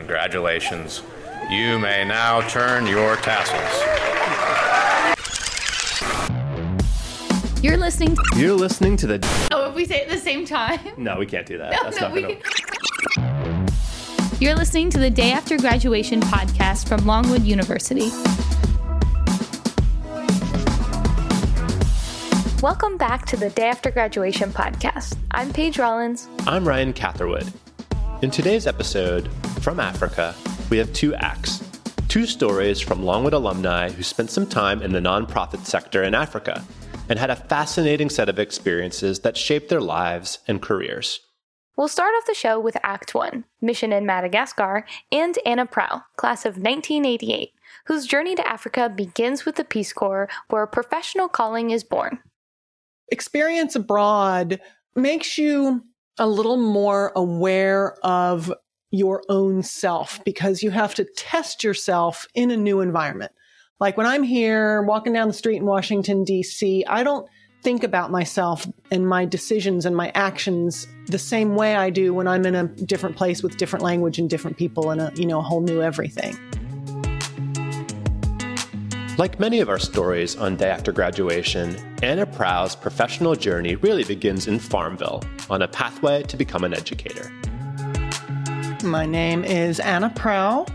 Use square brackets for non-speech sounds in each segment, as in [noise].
Congratulations. You may now turn your tassels. You're listening. You're listening to the. Oh, if we say it at the same time. No, we can't do that. [laughs] No, That's no, not we gonna. can- You're listening to the Day After Graduation podcast from Longwood University. Welcome back to the Day After Graduation podcast. I'm Paige Rollins. I'm Ryan Catherwood. In today's episode, from Africa, we have two acts. Two stories from Longwood alumni who spent some time in the nonprofit sector in Africa and had a fascinating set of experiences that shaped their lives and careers. We'll start off the show with Act 1, Mission in Madagascar, and Anna Prow, class of 1988, whose journey to Africa begins with the Peace Corps, where a professional calling is born. experience abroad makes you a little more aware of your own self because you have to test yourself in a new environment. Like when I'm here walking down the street in Washington, D.C., I don't think about myself and my decisions and my actions the same way I do when I'm in a different place with different language and different people and a, you know, a whole new everything. Like many of our stories on day after graduation, Anna Prow's professional journey really begins in Farmville on a pathway to become an educator. My name is Anna Prow.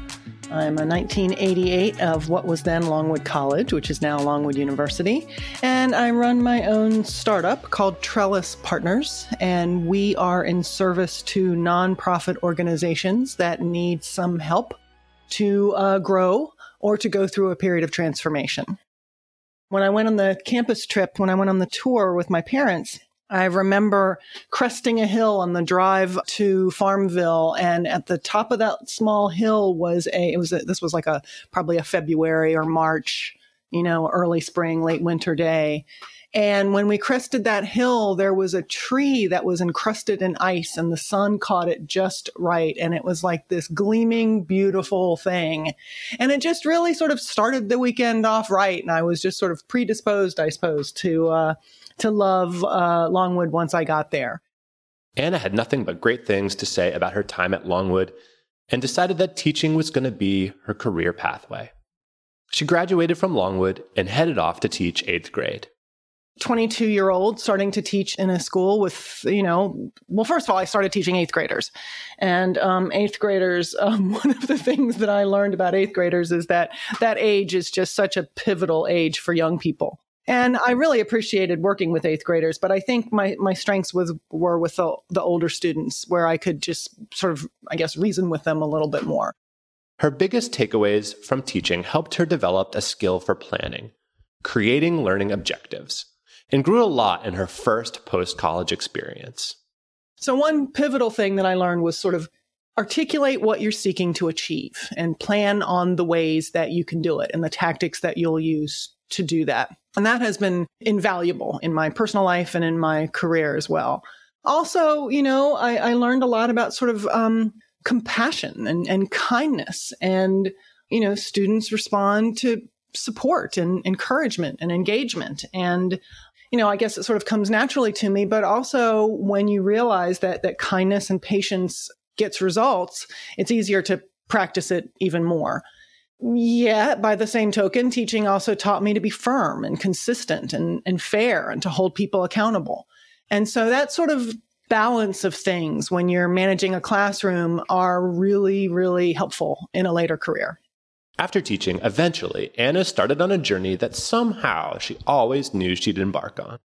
I'm a 1988 of what was then Longwood College, which is now Longwood University. And I run my own startup called Trellis Partners. And we are in service to nonprofit organizations that need some help to uh, grow or to go through a period of transformation. When I went on the campus trip, when I went on the tour with my parents, I remember cresting a hill on the drive to Farmville, and at the top of that small hill was a. It was a, this was like a probably a February or March, you know, early spring, late winter day. And when we crested that hill, there was a tree that was encrusted in ice, and the sun caught it just right, and it was like this gleaming, beautiful thing. And it just really sort of started the weekend off right, and I was just sort of predisposed, I suppose, to. Uh, to love uh, Longwood once I got there. Anna had nothing but great things to say about her time at Longwood and decided that teaching was going to be her career pathway. She graduated from Longwood and headed off to teach eighth grade. 22 year old starting to teach in a school with, you know, well, first of all, I started teaching eighth graders. And um, eighth graders, [laughs] um, one of the things that I learned about eighth graders is that that age is just such a pivotal age for young people. And I really appreciated working with eighth graders, but I think my, my strengths was, were with the, the older students where I could just sort of, I guess, reason with them a little bit more. Her biggest takeaways from teaching helped her develop a skill for planning, creating learning objectives, and grew a lot in her first post college experience. So, one pivotal thing that I learned was sort of articulate what you're seeking to achieve and plan on the ways that you can do it and the tactics that you'll use to do that. And that has been invaluable in my personal life and in my career as well. Also, you know, I, I learned a lot about sort of um, compassion and, and kindness. And, you know, students respond to support and encouragement and engagement. And, you know, I guess it sort of comes naturally to me, but also when you realize that that kindness and patience gets results, it's easier to practice it even more. Yeah, by the same token, teaching also taught me to be firm and consistent and, and fair and to hold people accountable. And so that sort of balance of things when you're managing a classroom are really, really helpful in a later career. After teaching, eventually, Anna started on a journey that somehow she always knew she'd embark on.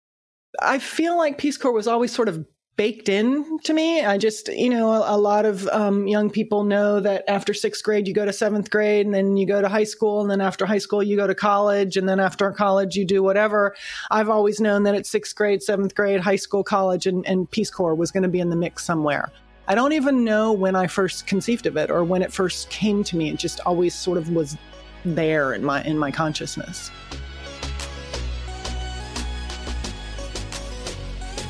I feel like Peace Corps was always sort of baked in to me. I just, you know, a, a lot of um, young people know that after sixth grade, you go to seventh grade, and then you go to high school, and then after high school, you go to college, and then after college, you do whatever. I've always known that at sixth grade, seventh grade, high school, college, and, and Peace Corps was going to be in the mix somewhere. I don't even know when I first conceived of it or when it first came to me. It just always sort of was there in my in my consciousness.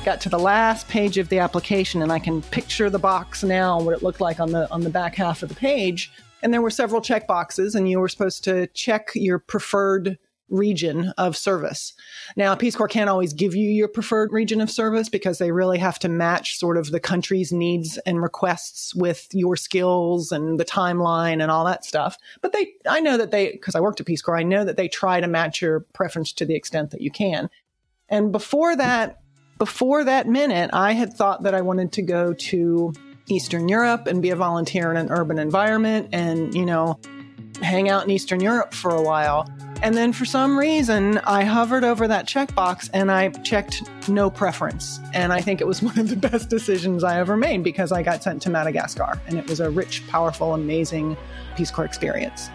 got to the last page of the application and I can picture the box now what it looked like on the on the back half of the page and there were several check boxes and you were supposed to check your preferred region of service. Now, Peace Corps can't always give you your preferred region of service because they really have to match sort of the country's needs and requests with your skills and the timeline and all that stuff. But they, I know that they, because I worked at Peace Corps, I know that they try to match your preference to the extent that you can. And before that, before that minute, I had thought that I wanted to go to Eastern Europe and be a volunteer in an urban environment and, you know, hang out in Eastern Europe for a while. And then for some reason, I hovered over that checkbox and I checked no preference. And I think it was [laughs] one of the best decisions I ever made because I got sent to Madagascar. And it was a rich, powerful, amazing Peace Corps experience.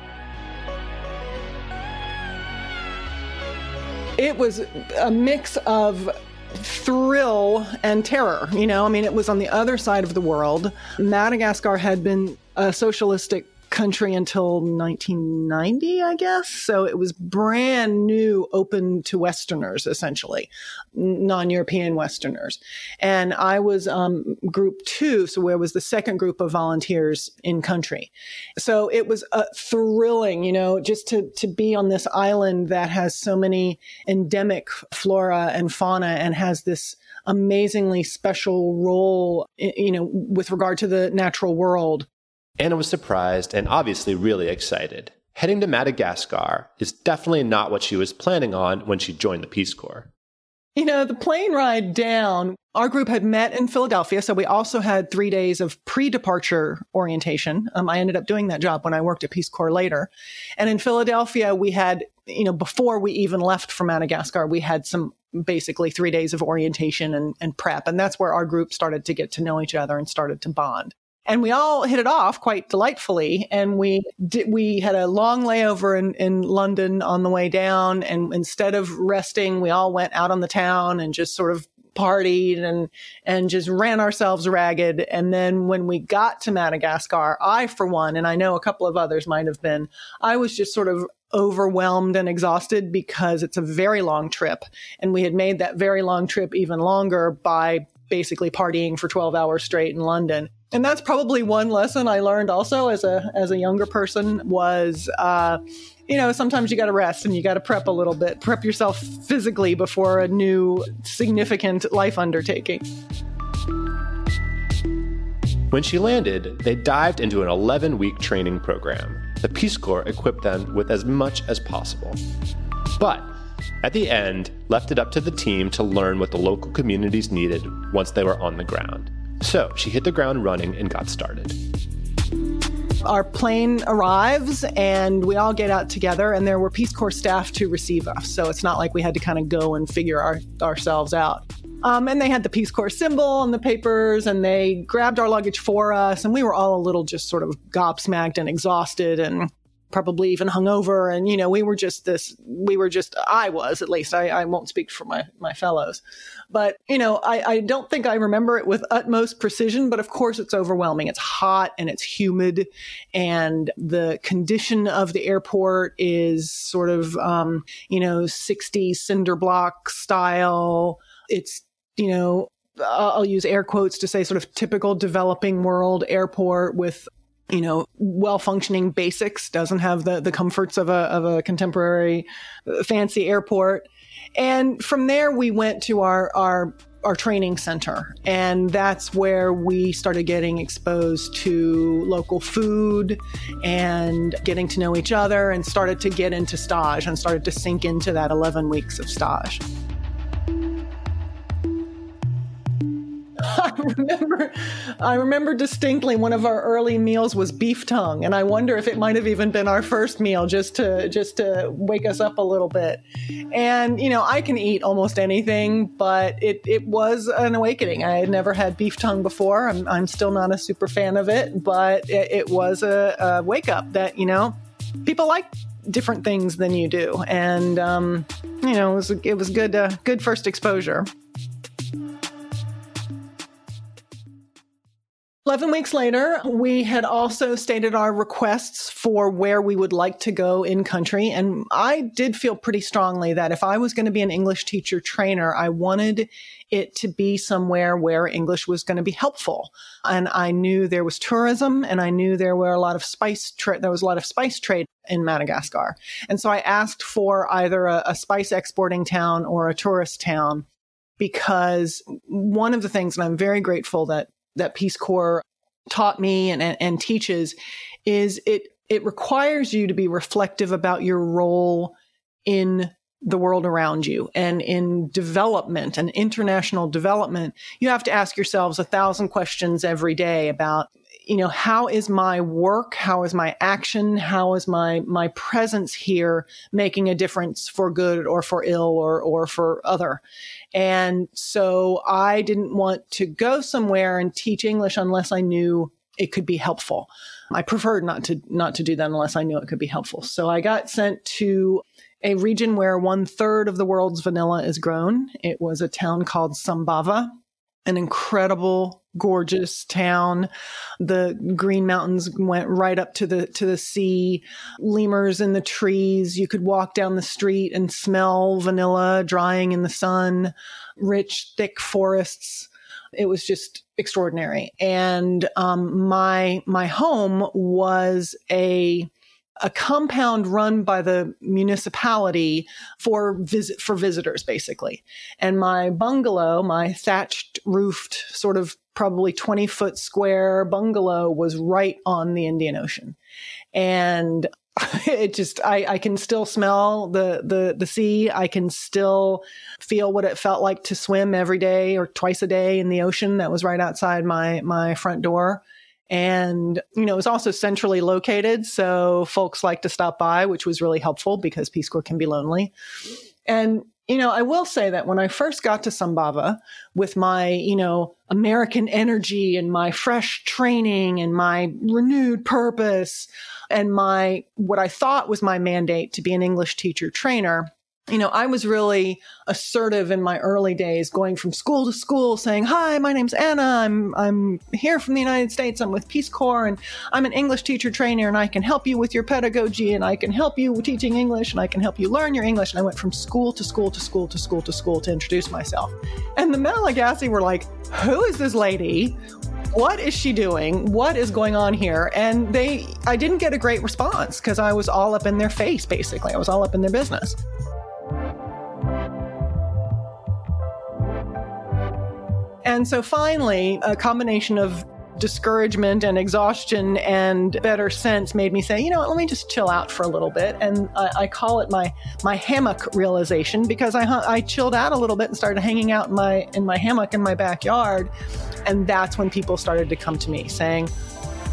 It was a mix of thrill and terror. You know, I mean, it was on the other side of the world. Madagascar had been a socialistic country until 1990, I guess. So it was brand new, open to Westerners, essentially, non European Westerners. And I was um, group two, so where was the second group of volunteers in country. So it was uh, thrilling, you know, just to, to be on this island that has so many endemic flora and fauna and has this amazingly special role, you know, with regard to the natural world Anna was surprised and obviously really excited. Heading to Madagascar is definitely not what she was planning on when she joined the Peace Corps. You know, the plane ride down, our group had met in Philadelphia. So we also had three days of pre departure orientation. Um, I ended up doing that job when I worked at Peace Corps later. And in Philadelphia, we had, you know, before we even left for Madagascar, we had some basically three days of orientation and, and prep. And that's where our group started to get to know each other and started to bond and we all hit it off quite delightfully. And we did, we had a long layover in, in London on the way down. And instead of resting, we all went out on the town and just sort of partied and and just ran ourselves ragged. And then when we got to Madagascar, I for one, and I know a couple of others might have been, I was just sort of overwhelmed and exhausted because it's a very long trip. And we had made that very long trip even longer by basically partying for 12 hours straight in London and that's probably one lesson I learned also as a as a younger person was uh, you know sometimes you got to rest and you got to prep a little bit prep yourself physically before a new significant life undertaking. When she landed, they dived into an 11 week training program. The Peace Corps equipped them with as much as possible. But at the end, left it up to the team to learn what the local communities needed once they were on the ground. So she hit the ground running and got started. Our plane arrives and we all get out together, and there were Peace Corps staff to receive us. So it's not like we had to kind of go and figure our, ourselves out. Um, and they had the Peace Corps symbol on the papers, and they grabbed our luggage for us. And we were all a little just sort of gobsmacked and exhausted and probably even hungover. And, you know, we were just this, we were just, I was at least, I, I won't speak for my, my fellows. But, you know, I, I don't think I remember it with utmost precision, but of course it's overwhelming. It's hot and it's humid. And the condition of the airport is sort of, um, you know, 60 cinder block style. It's, you know, I'll use air quotes to say sort of typical developing world airport with you know, well functioning basics, doesn't have the, the comforts of a, of a contemporary uh, fancy airport. And from there, we went to our, our, our training center. And that's where we started getting exposed to local food and getting to know each other and started to get into stage and started to sink into that 11 weeks of stage. [laughs] I remember, I remember distinctly one of our early meals was beef tongue, and I wonder if it might have even been our first meal, just to just to wake us up a little bit. And you know, I can eat almost anything, but it it was an awakening. I had never had beef tongue before. I'm I'm still not a super fan of it, but it, it was a, a wake up that you know people like different things than you do, and um, you know, it was it was good uh, good first exposure. 11 weeks later, we had also stated our requests for where we would like to go in country. And I did feel pretty strongly that if I was going to be an English teacher trainer, I wanted it to be somewhere where English was going to be helpful. And I knew there was tourism and I knew there were a lot of spice trade. There was a lot of spice trade in Madagascar. And so I asked for either a, a spice exporting town or a tourist town because one of the things, and I'm very grateful that that Peace Corps taught me and, and, and teaches is it it requires you to be reflective about your role in the world around you and in development and international development. You have to ask yourselves a thousand questions every day about you know how is my work how is my action how is my my presence here making a difference for good or for ill or or for other and so I didn't want to go somewhere and teach English unless I knew it could be helpful. I preferred not to not to do that unless I knew it could be helpful. So I got sent to a region where one third of the world's vanilla is grown. It was a town called Sambava, an incredible, gorgeous town. The Green Mountains went right up to the to the sea. Lemurs in the trees. You could walk down the street and smell vanilla drying in the sun. Rich, thick forests. It was just extraordinary. And um, my my home was a a compound run by the municipality for visit for visitors basically. And my bungalow my thatched roofed sort of probably 20 foot square bungalow was right on the indian ocean. And [laughs] it just I, I can still smell the, the the sea. I can still feel what it felt like to swim every day or twice a day in the ocean that was right outside my my front door and, you know, it was also centrally located. So folks like to stop by, which was really helpful because Peace Corps can be lonely. And, you know, I will say that when I first got to Sambava with my, you know, American energy and my fresh training and my renewed purpose and my, what I thought was my mandate to be an English teacher trainer, you know, I was really assertive in my early days, going from school to school, saying, "Hi, my name's Anna. I'm I'm here from the United States. I'm with Peace Corps, and I'm an English teacher trainer, and I can help you with your pedagogy, and I can help you teaching English, and I can help you learn your English." And I went from school to school to school to school to school to introduce myself. And the Malagasy were like, "Who is this lady? What is she doing? What is going on here?" And they, I didn't get a great response because I was all up in their face, basically. I was all up in their business. And so finally, a combination of discouragement and exhaustion and better sense made me say, you know what, let me just chill out for a little bit. And I, I call it my my hammock realization because I I chilled out a little bit and started hanging out in my in my hammock in my backyard, and that's when people started to come to me saying.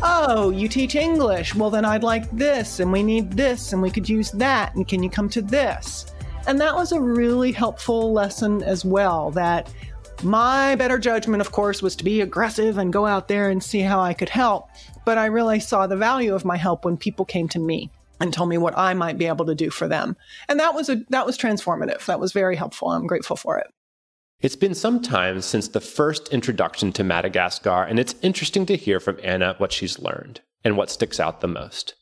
Oh, you teach English. Well, then I'd like this, and we need this, and we could use that, and can you come to this? And that was a really helpful lesson as well that my better judgment, of course, was to be aggressive and go out there and see how I could help. But I really saw the value of my help when people came to me and told me what I might be able to do for them. And that was a that was transformative. That was very helpful. I'm grateful for it. It's been some time since the first introduction to Madagascar, and it's interesting to hear from Anna what she's learned and what sticks out the most.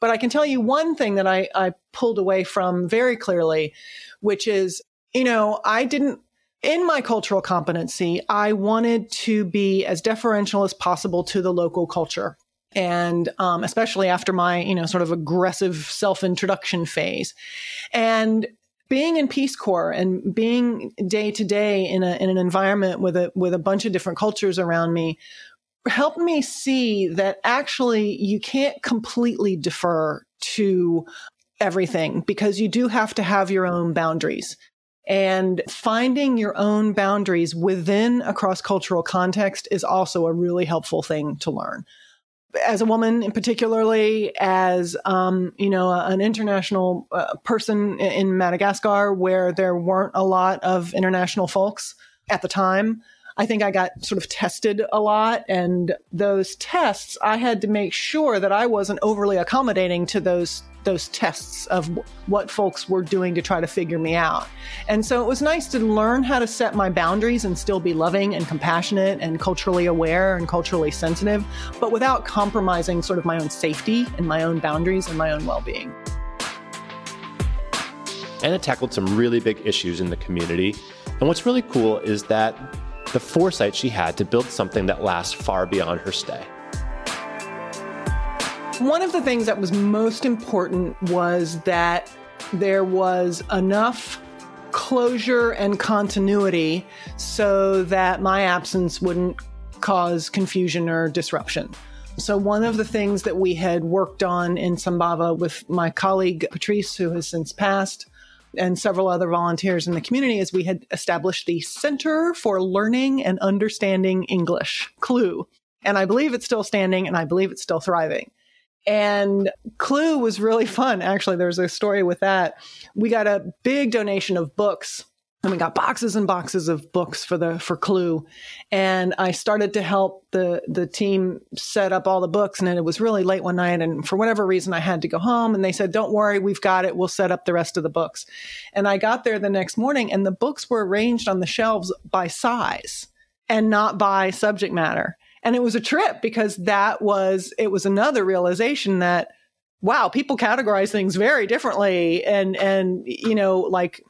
But I can tell you one thing that I, I pulled away from very clearly, which is, you know, I didn't in my cultural competency, I wanted to be as deferential as possible to the local culture. And um, especially after my, you know, sort of aggressive self introduction phase. And being in Peace Corps and being day to day in a in an environment with a with a bunch of different cultures around me helped me see that actually you can't completely defer to everything because you do have to have your own boundaries and finding your own boundaries within a cross cultural context is also a really helpful thing to learn. As a woman, in particularly as um, you know, an international uh, person in Madagascar, where there weren't a lot of international folks at the time, I think I got sort of tested a lot. And those tests, I had to make sure that I wasn't overly accommodating to those those tests of what folks were doing to try to figure me out. And so it was nice to learn how to set my boundaries and still be loving and compassionate and culturally aware and culturally sensitive, but without compromising sort of my own safety and my own boundaries and my own well being. Anna tackled some really big issues in the community. And what's really cool is that the foresight she had to build something that lasts far beyond her stay. One of the things that was most important was that there was enough closure and continuity so that my absence wouldn't cause confusion or disruption. So, one of the things that we had worked on in Sambava with my colleague Patrice, who has since passed, and several other volunteers in the community is we had established the Center for Learning and Understanding English, CLUE. And I believe it's still standing and I believe it's still thriving. And Clue was really fun. Actually, there's a story with that. We got a big donation of books and we got boxes and boxes of books for the for CLUE and i started to help the the team set up all the books. And it was really late one night. And for whatever reason i had to go home. And they said don't worry we've got it. We'll set up the rest of the books. And i got there the next morning. And the books were arranged on the shelves by size and not by subject matter. And it was a trip because that was it was another realization that wow people categorize things very differently. And and you know like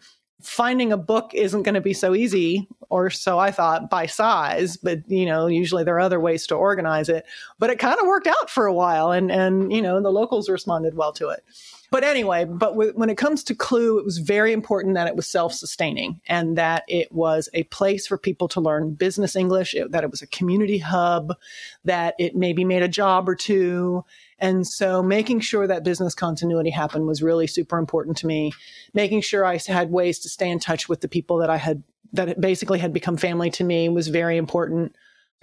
finding a book isn't going to be so easy or so I thought by size but you know usually there are other ways to organize it. But it kind of worked out for a while and and you know the locals responded well to it. But anyway but w- when it comes to Clue, it was very important that it was self-sustaining and that it was a place for people to learn business english it, that it was a community hub that it maybe made a job or two and so making sure that business continuity happened was really super important to me. Making sure I had ways to stay in touch with the people that I had, that basically had become family to me was very important.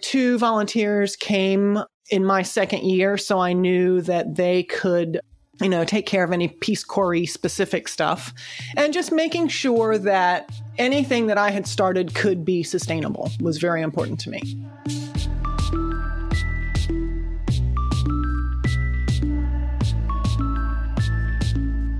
Two volunteers came in my second year, so I knew that they could you know, take care of any Peace Corps specific stuff and just making sure that anything that I had started could be sustainable was very important to me.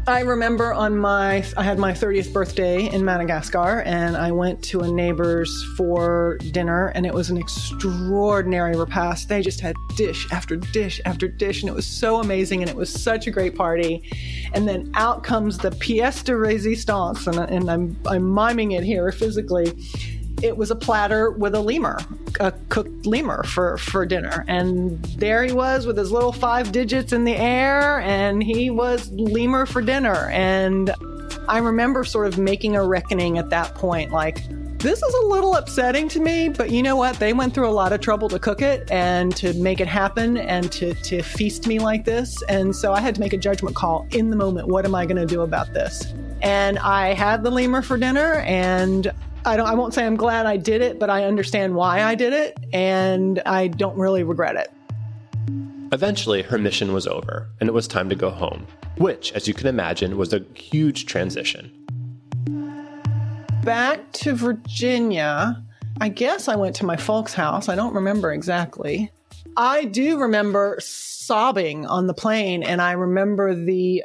I remember on my, I had my 30th birthday in Madagascar and I went to a neighbor's for dinner and it was an extraordinary repast. They just had dish after dish after dish and it was so amazing and it was such a great party. And then out comes the pièce de résistance and, and I'm, I'm miming it here physically it was a platter with a lemur, a cooked lemur for, for dinner. And there he was with his little five digits in the air, and he was lemur for dinner. And I remember sort of making a reckoning at that point like, this is a little upsetting to me, but you know what? They went through a lot of trouble to cook it and to make it happen and to, to feast me like this. And so I had to make a judgment call in the moment. What am I going to do about this? And I had the lemur for dinner and I don't I won't say I'm glad I did it, but I understand why I did it and I don't really regret it. Eventually, her mission was over and it was time to go home, which, as you can imagine, was a huge transition. Back to Virginia, I guess I went to my folks' house. I don't remember exactly. I do remember sobbing on the plane and I remember the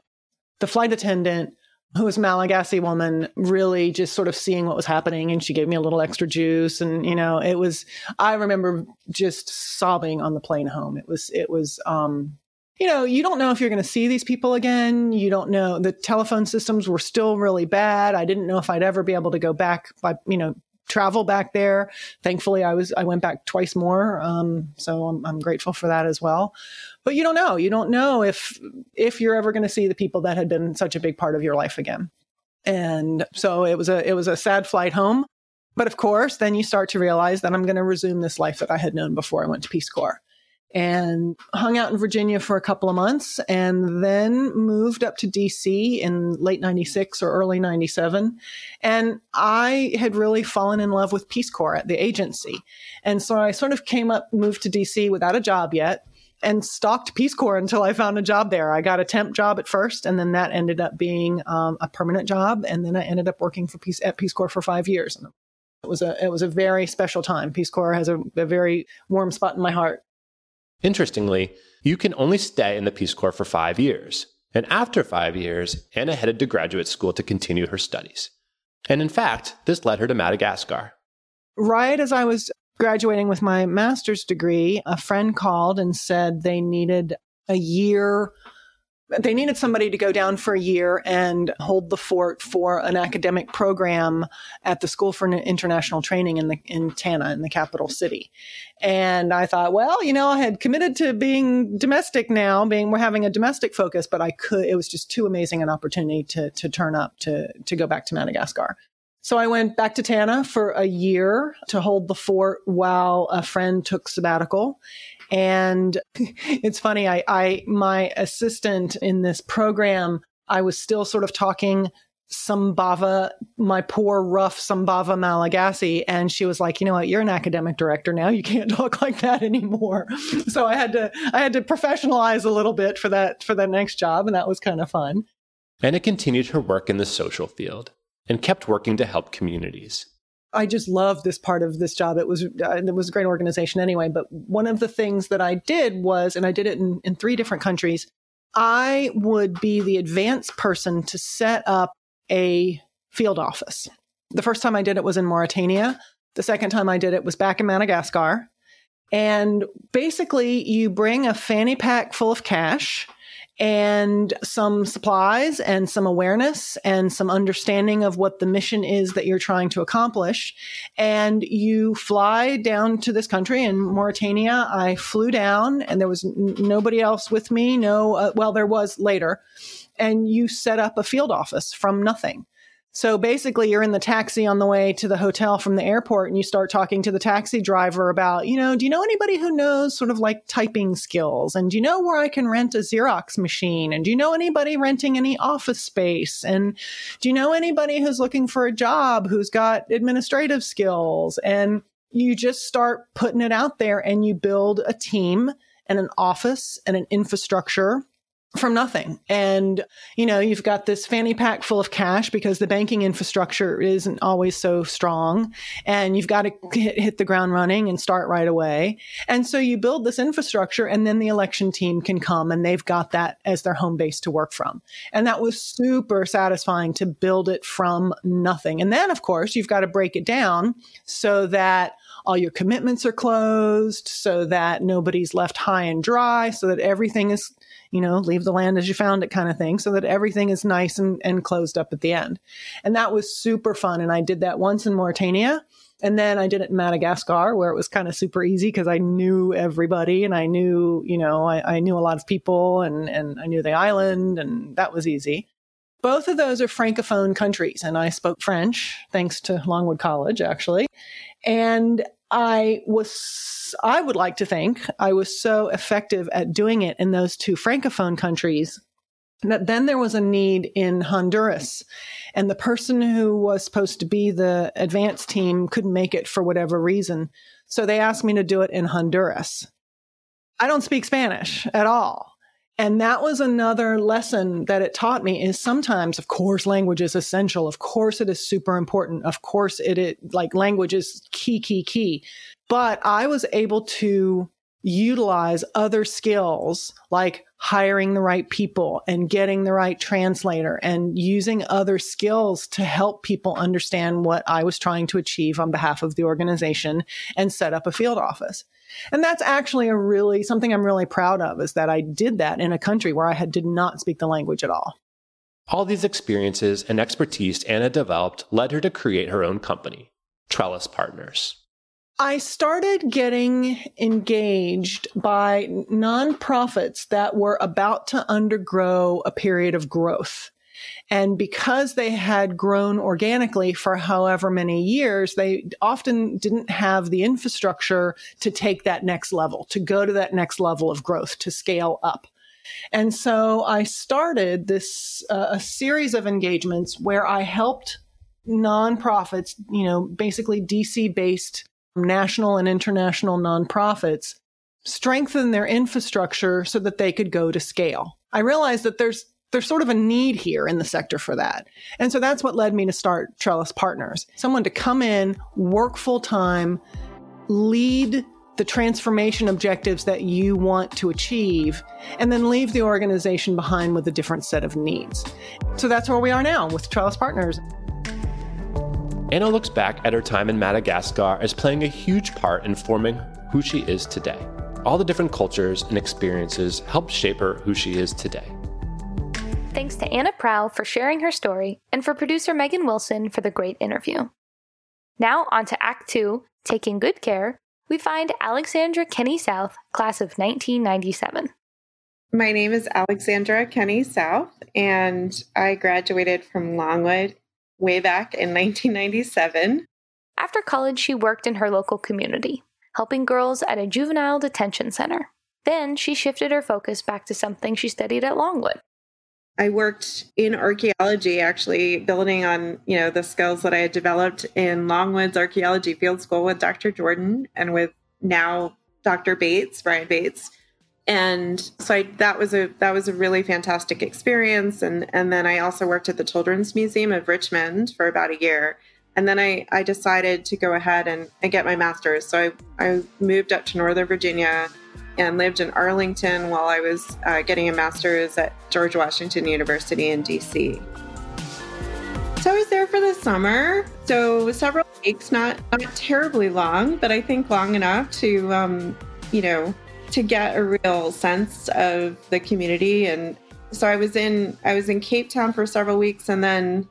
the flight attendant who was Malagasy woman, really just sort of seeing what was happening. And she gave me a little extra juice. And, you know, it was, I remember just sobbing on the plane home. It was, it was, um, you know, you don't know if you're going to see these people again. You don't know. The telephone systems were still really bad. I didn't know if I'd ever be able to go back by, you know, travel back there. Thankfully, I was I went back twice more, um, so I'm, I'm grateful for that as well. But you don't know. You don't know if if you're ever going to see the people that had been such a big part of your life again. And so it was a it was a sad flight home. But of course, then you start to realize that I'm going to resume this life that I had known before I went to Peace Corps and hung out in Virginia for a couple of months and then moved up to DC in late 96 or early 97. And I had really fallen in love with Peace Corps at the agency. And so I sort of came up, moved to DC without a job yet and stalked Peace Corps until I found a job there. I got a temp job at first, and then that ended up being um, a permanent job. And then I ended up working for Peace at Peace Corps for five years. It was a it was a very special time. Peace Corps has a, a very warm spot in my heart. Interestingly, you can only stay in the Peace Corps for five years. And after five years, Anna headed to graduate school to continue her studies. And in fact, this led her to Madagascar. Right as I was graduating with my master's degree, a friend called and said they needed a year they needed somebody to go down for a year and hold the fort for an academic program at the School for International Training in the in Tana in the capital city. And I thought, well, you know, I had committed to being domestic now, being we're having a domestic focus, but I could it was just too amazing an opportunity to to turn up to to go back to Madagascar. So I went back to Tana for a year to hold the fort while a friend took sabbatical. And [laughs] it's funny, I, I, my assistant in this program, I was still sort of talking Sambava, my poor rough Sambava Malagasy. And she was like, you know what, you're an academic director now. You can't [laughs] talk like that anymore. [laughs] so I had to, I had to professionalize a little bit for that, for that next job. And that was kind of fun. Anna continued her work in the social field and kept working to help communities. I just love this part of this job. It was uh, it was a great organization anyway. But one of the things that I did was, and I did it in, in three different countries. I would be the advanced person to set up a field office. The first time I did it was in Mauritania. The second time I did it was back in Madagascar. And basically, you bring a fanny pack full of cash and some supplies and some awareness and some understanding of what the mission is that you're trying to accomplish. And you fly down to this country in Mauritania. I flew down and there was n- nobody else with me. No, uh, well, there was later. And you set up a field office from nothing. So basically, you're in the taxi on the way to the hotel from the airport, and you start talking to the taxi driver about, you know, do you know anybody who knows sort of like typing skills? And do you know where I can rent a Xerox machine? And do you know anybody renting any office space? And do you know anybody who's looking for a job who's got administrative skills? And you just start putting it out there and you build a team and an office and an infrastructure from nothing. And, you know, you've got this fanny pack full of cash because the banking infrastructure isn't always so strong. And you've got to hit, the ground running and start right away. And so you build this infrastructure and then the election team can come and they've got that as their home base to work from. And that was super satisfying to build it from nothing. And then, of course, you've got to break it down so that all your commitments are closed, so that nobody's left high and dry, so that everything is you know, leave the land as you found it kind of thing, so that everything is nice and, and closed up at the end. And that was super fun. And I did that once in Mauritania. And then I did it in Madagascar, where it was kind of super easy because I knew everybody and I knew, you know, I, I, knew a lot of people and, and I knew the island, and that was easy. Both of those are francophone countries, and I spoke French thanks to Longwood College, actually. And I was, I would like to think I was so effective at doing it in those two francophone countries that then there was a need in Honduras. And the person who was supposed to be the advanced team couldn't make it for whatever reason. So they asked me to do it in Honduras. I don't speak Spanish at all. And that was another lesson that it taught me is sometimes, of course, language is essential. Of course, it is super important. Of course, it, it like language is key, key, key. But I was able to utilize other skills like hiring the right people and getting the right translator and using other skills to help people understand what I was trying to achieve on behalf of the organization and set up a field office. And that's actually a really something I'm really proud of is that I did that in a country where I had did not speak the language at all. All these experiences and expertise Anna developed led her to create her own company, Trellis Partners. I started getting engaged by nonprofits that were about to undergo a period of growth. And because they had grown organically for however many years, they often didn't have the infrastructure to take that next level, to go to that next level of growth, to scale up. And so I started this uh, a series of engagements where I helped nonprofits, you know, basically DC based national and international nonprofits strengthen their infrastructure so that they could go to scale. I realized that there's there's sort of a need here in the sector for that. And so that's what led me to start Trellis Partners. Someone to come in, work full time, lead the transformation objectives that you want to achieve, and then leave the organization behind with a different set of needs. So that's where we are now with Trellis Partners. Anna looks back at her time in Madagascar as playing a huge part in forming who she is today. All the different cultures and experiences helped shape her who she is today. Thanks to Anna Prow for sharing her story and for producer Megan Wilson for the great interview. Now on to Act 2, Taking Good Care, we find Alexandra Kenny South, class of 1997. My name is Alexandra Kenny South, and I graduated from Longwood way back in 1997. After college, she worked in her local community, helping girls at a juvenile detention center. Then she shifted her focus back to something she studied at Longwood I worked in archaeology, actually building on you know the skills that I had developed in Longwoods Archaeology Field School with Dr. Jordan and with now Dr. Bates, Brian Bates. And so I, that was a that was a really fantastic experience. And and then I also worked at the Children's Museum of Richmond for about a year. And then I, I decided to go ahead and, and get my master's. So I, I moved up to Northern Virginia and lived in Arlington while I was uh, getting a master's at George Washington University in DC. So I was there for the summer. So several weeks, not not terribly long, but I think long enough to, um, you know, to get a real sense of the community. And so I was in I was in Cape Town for several weeks, and then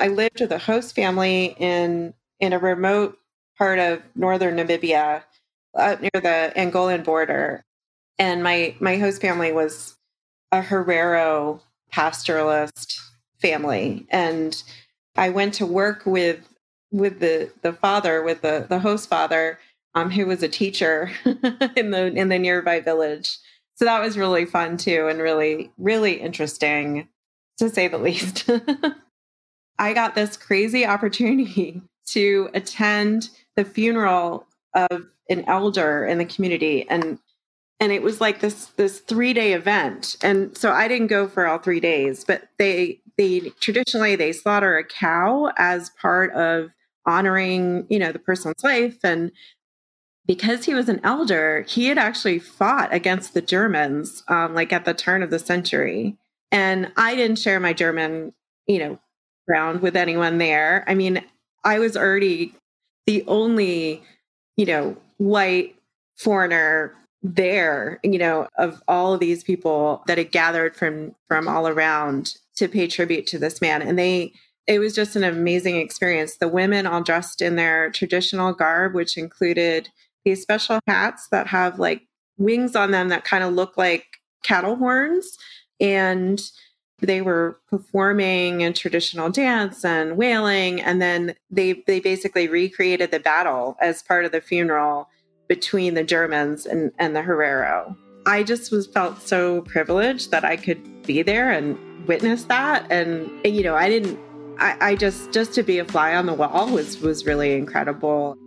I lived with a host family in in a remote part of northern Namibia up near the Angolan border. And my my host family was a Herero pastoralist family. And I went to work with with the the father, with the the host father, um, who was a teacher [laughs] in the in the nearby village. So that was really fun too, and really really interesting to say the least. [laughs] I got this crazy opportunity [laughs] to attend the funeral of an elder in the community and and it was like this this three day event. And so i didn't go for all three days but they they traditionally they slaughter a cow as part of honoring you know the person's life. And because he was an elder he had actually fought against the germans um, like at the turn of the century. And i didn't share my german you know ground with anyone there. I mean i was already the only you know white foreigner there you know of all of these people that had gathered from from all around to pay tribute to this man. And they it was just an amazing experience. The women all dressed in their traditional garb which included these special hats that have like wings on them that kind of look like cattle horns. And they were performing a traditional dance and wailing and then they they basically recreated the battle as part of the funeral between the Germans and, and the Herero. I just was felt so privileged that I could be there and witness that. And, you know, I didn't, I, I just, just to be a fly on the wall was, was really incredible.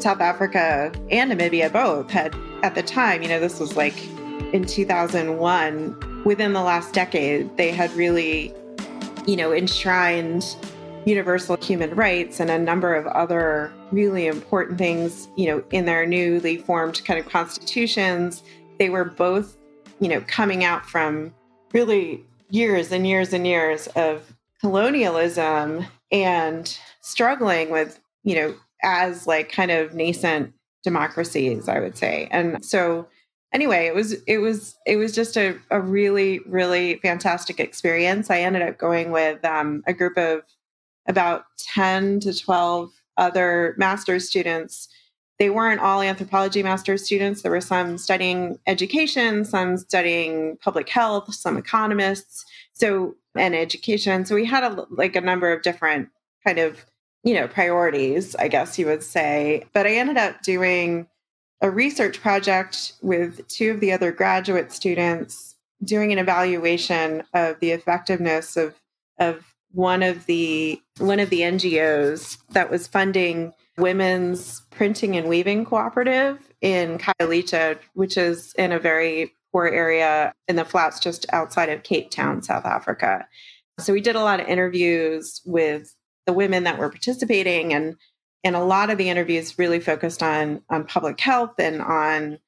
South Africa and Namibia both had, at the time, you know, this was like in 2001, within the last decade, they had really, you know, enshrined universal human rights and a number of other really important things, you know, in their newly formed kind of constitutions. They were both, you know, coming out from really years and years and years of colonialism and struggling with, you know, as like kind of nascent democracies, I would say. And so anyway, it was it was it was just a, a really, really fantastic experience. I ended up going with um, a group of about 10 to 12 other master's students. They weren't all anthropology master's students. There were some studying education, some studying public health, some economists, so and education. So we had a, like a number of different kind of you know priorities, I guess you would say. But I ended up doing a research project with two of the other graduate students doing an evaluation of the effectiveness of of one of the one of the NGOs that was funding women's printing and weaving cooperative in Khayelitsha, which is in a very poor area in the flats just outside of Cape Town, South Africa. So we did a lot of interviews with the women that were participating and and a lot of the interviews really focused on on public health and on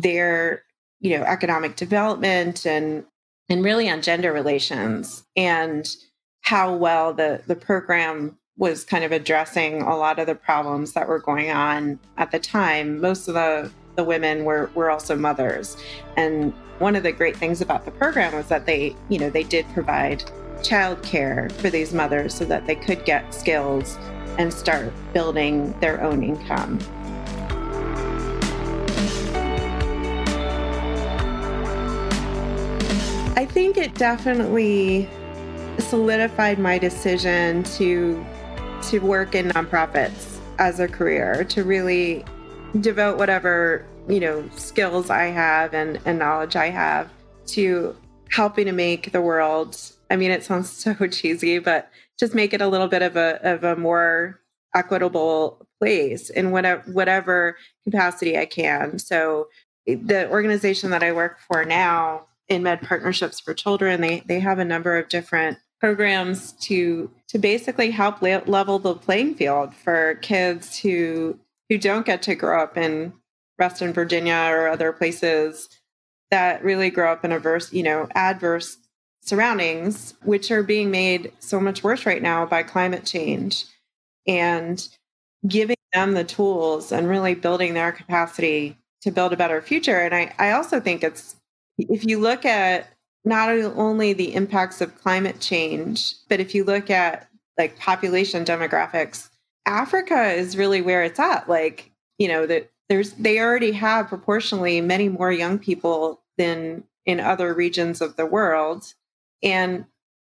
their you know economic development and and really on gender relations and how well the the program was kind of addressing a lot of the problems that were going on at the time. Most of the the women were were also mothers, and one of the great things about the program was that they you know they did provide childcare for these mothers so that they could get skills and start building their own income. I think it definitely solidified my decision to to work in nonprofits as a career, to really devote whatever, you know, skills I have and, and knowledge I have to helping to make the world I mean it sounds [laughs] so cheesy, but just make it a little bit of a of a more equitable place in whatever whatever capacity I can. So eh, the organization that I work for now InMed Partnerships for Children, they they have a number of different programs to to basically help level the playing field for kids who who don't get to grow up in Reston, Virginia, or other places that really grow up in a adverse, you know, adverse surroundings, which are being made so much worse right now by climate change, and giving them the tools and really building their capacity to build a better future. And I, I also think it's if you look at not only the impacts of climate change, but if you look at like population demographics, Africa is really where it's at. Like, you know, that there's they already have proportionally many more young people than in other regions of the world. And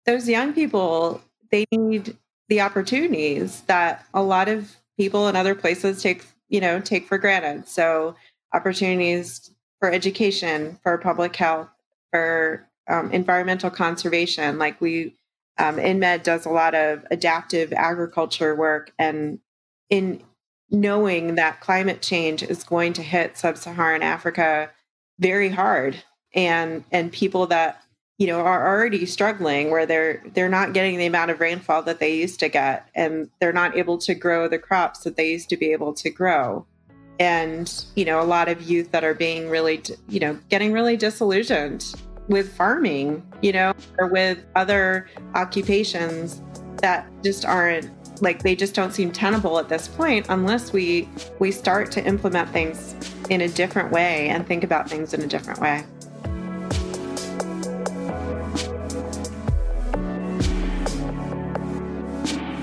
those young people, they need the opportunities that a lot of people in other places take, you know, take for granted. So opportunities for education, for public health, for um, environmental conservation. Like we, um, InMed does a lot of adaptive agriculture work, and in knowing that climate change is going to hit sub-Saharan Africa very hard, and and people that you know are already struggling where they're they're not getting the amount of rainfall that they used to get and they're not able to grow the crops that they used to be able to grow and you know a lot of youth that are being really you know getting really disillusioned with farming, you know, or with other occupations that just aren't like they just don't seem tenable at this point unless we we start to implement things in a different way and think about things in a different way.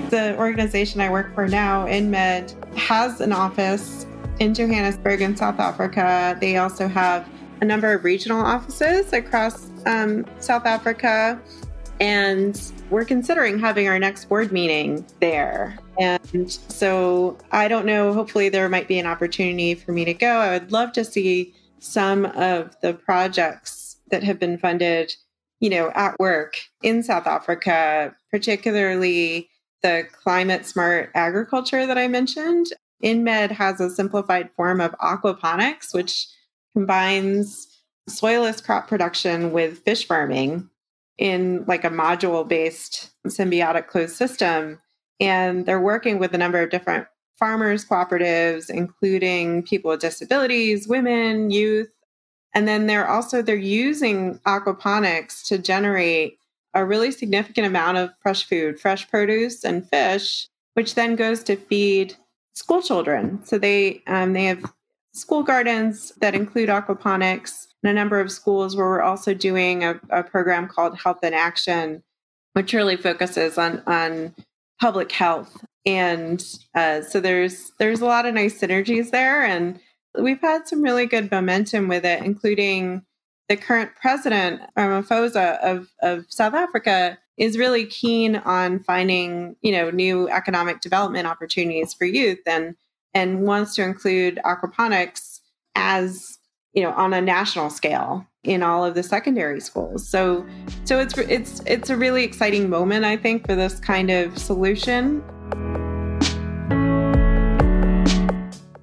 The organization I work for now, InMed, has an office in Johannesburg in South Africa. They also have a number of regional offices across um, South Africa, and we're considering having our next board meeting there. And so I don't know, hopefully, there might be an opportunity for me to go. I would love to see some of the projects that have been funded, you know, at work in South Africa, particularly the climate smart agriculture that I mentioned. InMed has a simplified form of aquaponics, which combines soilless crop production with fish farming in like a module based symbiotic closed system. And they're working with a number of different farmers cooperatives, including people with disabilities, women, youth. And then they're also they're using aquaponics to generate a really significant amount of fresh food, fresh produce and fish, which then goes to feed school children. So they um, they have school gardens that include aquaponics and a number of schools where we're also doing a, a program called Health in Action, which really focuses on on public health. And uh, so there's there's a lot of nice synergies there, and we've had some really good momentum with it, including the current president um, Ramaphosa of of South Africa is really keen on finding you know new economic development opportunities for youth and and wants to include aquaponics as you know on a national scale in all of the secondary schools. So so it's it's it's a really exciting moment i think for this kind of solution.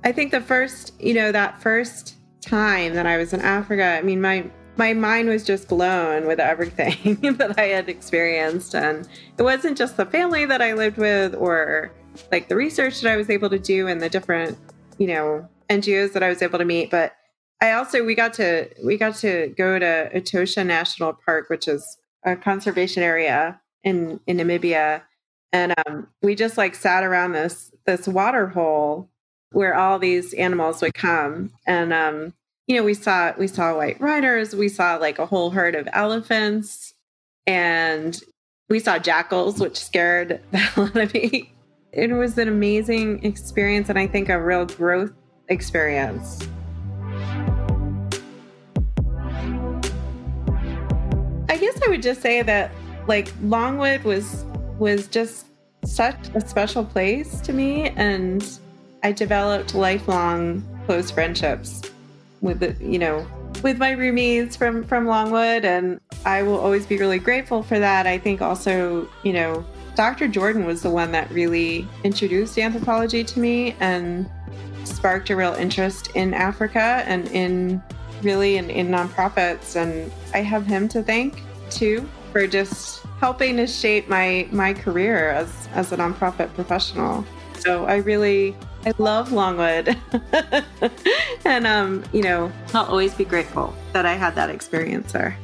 I think the first, you know, that first time that I was in Africa, I mean, my my mind was just blown with everything [laughs] that I had experienced. And it wasn't just the family that I lived with or like the research that I was able to do and the different, you know, NGOs that I was able to meet, but I also we got to we got to go to Etosha National Park, which is a conservation area in in Namibia, and um, we just like sat around this this water hole where all these animals would come, and um, you know we saw we saw white rhinos, we saw like a whole herd of elephants, and we saw jackals, which scared [laughs] the hell out of me. It was an amazing experience, and I think a real growth experience. I guess I would just say that like Longwood was was just such a special place to me and I developed lifelong close friendships with the, you know with my roomies from from Longwood and I will always be really grateful for that. I think also, you know, Dr. Jordan was the one that really introduced anthropology to me and sparked a real interest in Africa and in really in, in nonprofits. And I have him to thank too for just helping to shape my my career as as a nonprofit professional. So I really I love Longwood. [laughs] and um, you know, I'll always be grateful that I had that experience there.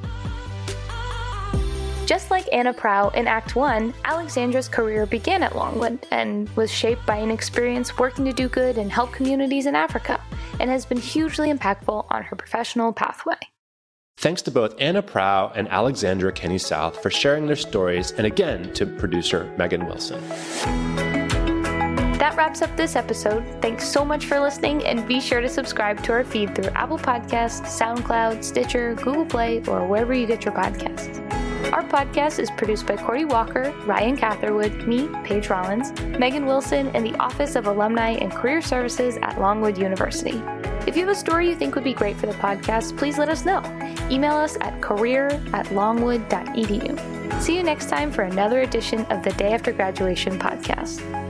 Just like Anna Prow in Act 1, Alexandra's career began at Longwood and was shaped by an experience working to do good and help communities in Africa, and has been hugely impactful on her professional pathway. Thanks to both Anna Prow and Alexandra Kenny South for sharing their stories, and again to producer Megan Wilson. That wraps up this episode. Thanks so much for listening, and be sure to subscribe to our feed through Apple Podcasts, SoundCloud, Stitcher, Google Play, or wherever you get your podcasts. Our podcast is produced by Cordy Walker, Ryan Catherwood, me, Paige Rollins, Megan Wilson, and the Office of Alumni and Career Services at Longwood University. If you have a story you think would be great for the podcast, please let us know. Email us at career at longwood.edu. See you next time for another edition of the Day After Graduation podcast.